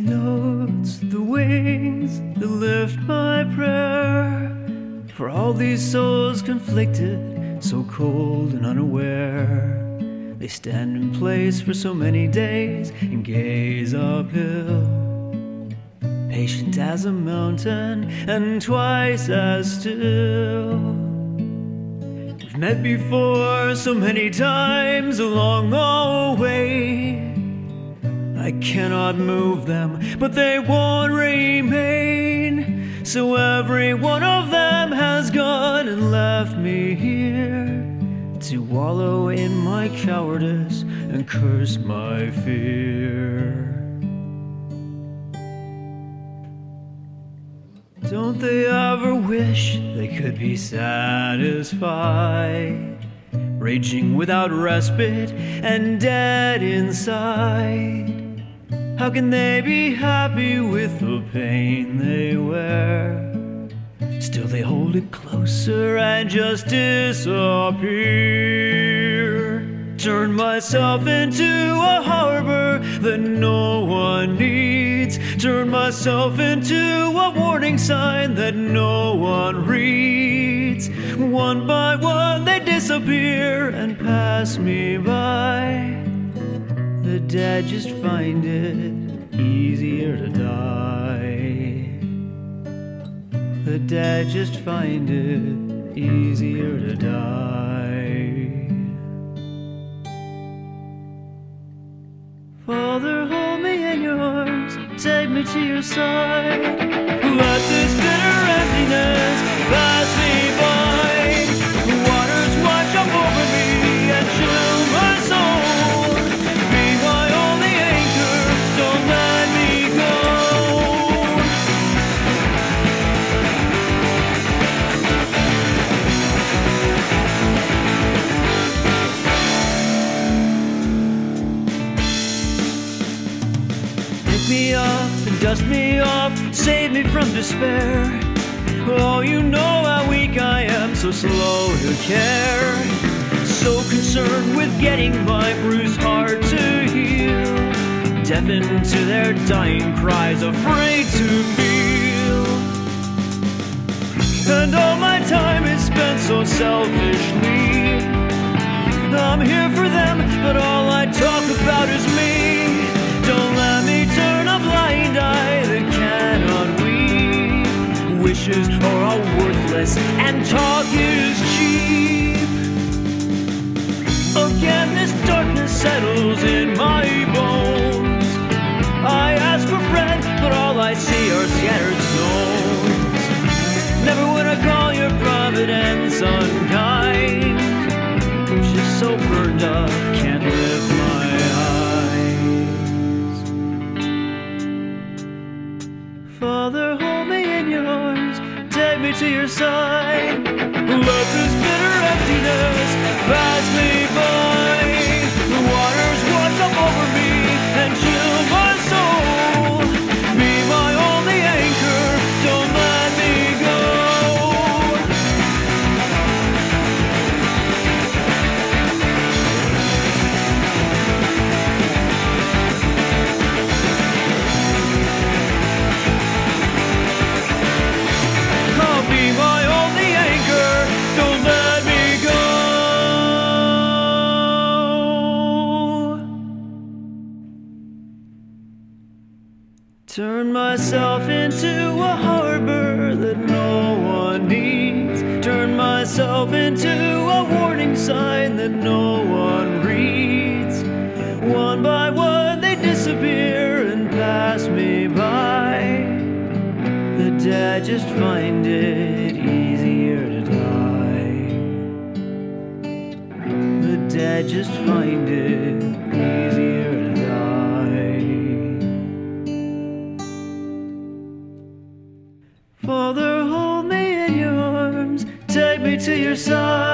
notes, the wings that lift my prayer. For all these souls conflicted, so cold and unaware. They stand in place for so many days and gaze uphill. Patient as a mountain and twice as still. We've met before so many times along the way. I cannot move them, but they won't remain. So every one of them has gone and left me here to wallow in my cowardice and curse my fear. Don't they ever wish they could be satisfied? Raging without respite and dead inside. How can they be happy with the pain they wear? Still, they hold it closer and just disappear. Turn myself into a harbor that no one needs. Turn myself into a warning sign that no one reads. One by one, they disappear and pass me by. The dead just find it easier to die. The dead just find it easier to die. Father, hold me in your arms, take me to your side. Let this bitter emptiness pass me by. Waters wash up over me dust me off, save me from despair. Oh, you know how weak I am, so slow to care. So concerned with getting my bruised heart to heal. Deafened to their dying cries, afraid to feel. And all my time is spent so selfishly. I'm here for them, but all Wishes are all worthless, and talk is cheap. Again, this darkness settles in my bones. I ask for bread, but all I see are scattered stones. Never would I call your providence unkind. She's so burned me Turn myself into a harbor that no one needs. Turn myself into a warning sign that no one reads. One by one they disappear and pass me by. The dead just find it easier to die. The dead just find it to your side.